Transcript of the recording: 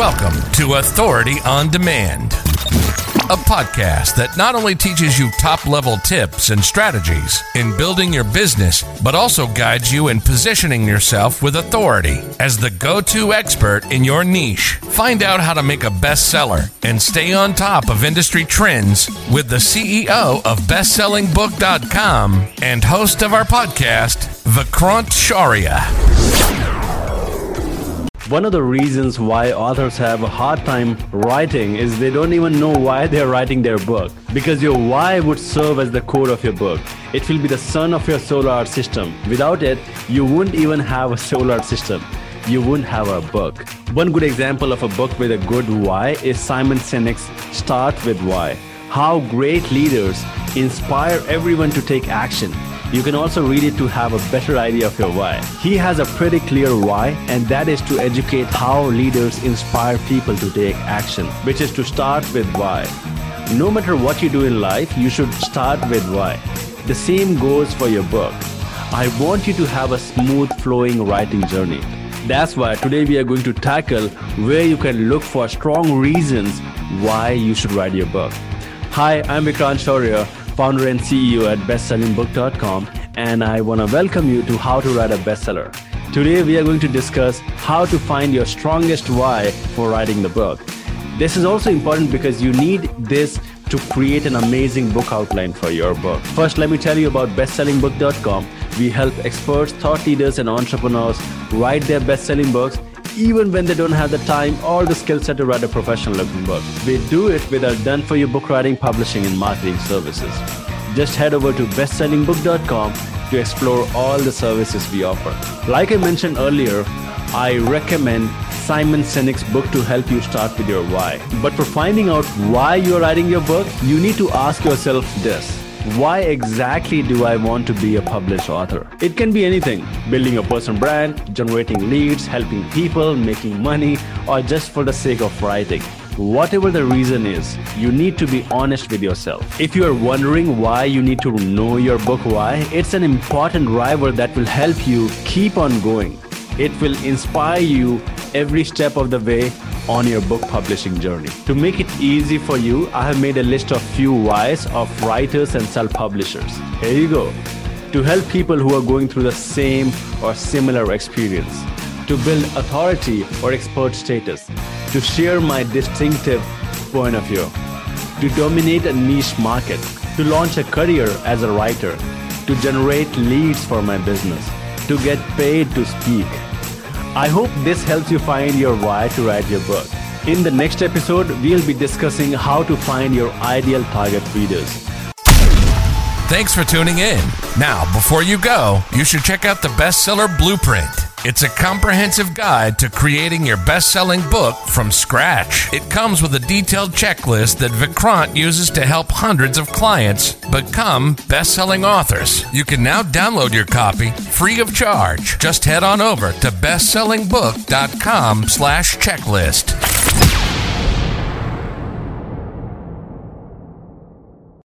Welcome to Authority on Demand, a podcast that not only teaches you top level tips and strategies in building your business, but also guides you in positioning yourself with authority as the go to expert in your niche. Find out how to make a bestseller and stay on top of industry trends with the CEO of BestsellingBook.com and host of our podcast, Vikrant Shaurya. One of the reasons why authors have a hard time writing is they don't even know why they're writing their book. Because your why would serve as the core of your book. It will be the sun of your solar system. Without it, you wouldn't even have a solar system. You wouldn't have a book. One good example of a book with a good why is Simon Sinek's Start with Why. How great leaders inspire everyone to take action you can also read it to have a better idea of your why. He has a pretty clear why, and that is to educate how leaders inspire people to take action, which is to start with why. No matter what you do in life, you should start with why. The same goes for your book. I want you to have a smooth flowing writing journey. That's why today we are going to tackle where you can look for strong reasons why you should write your book. Hi, I'm Vikrant Shaurya founder and CEO at bestsellingbook.com, and I want to welcome you to How to Write a Bestseller. Today, we are going to discuss how to find your strongest why for writing the book. This is also important because you need this to create an amazing book outline for your book. First, let me tell you about bestsellingbook.com. We help experts, thought leaders, and entrepreneurs write their best selling books even when they don't have the time or the skill set to write a professional looking book. We do it with our done for you book writing, publishing, and marketing services. Just head over to bestsellingbook.com to explore all the services we offer. Like I mentioned earlier, I recommend Simon Sinek's book to help you start with your why. But for finding out why you're writing your book, you need to ask yourself this why exactly do I want to be a published author? It can be anything building a personal brand, generating leads, helping people, making money, or just for the sake of writing. Whatever the reason is, you need to be honest with yourself. If you are wondering why you need to know your book why, it's an important driver that will help you keep on going. It will inspire you every step of the way on your book publishing journey. To make it easy for you, I have made a list of few whys of writers and self-publishers. Here you go. To help people who are going through the same or similar experience. To build authority or expert status. To share my distinctive point of view. To dominate a niche market. To launch a career as a writer. To generate leads for my business. To get paid to speak I hope this helps you find your why to write your book. In the next episode, we'll be discussing how to find your ideal target readers. Thanks for tuning in. Now, before you go, you should check out the bestseller blueprint. It's a comprehensive guide to creating your best selling book from scratch. It comes with a detailed checklist that Vikrant uses to help hundreds of clients become best selling authors. You can now download your copy free of charge. Just head on over to bestsellingbook.com slash checklist.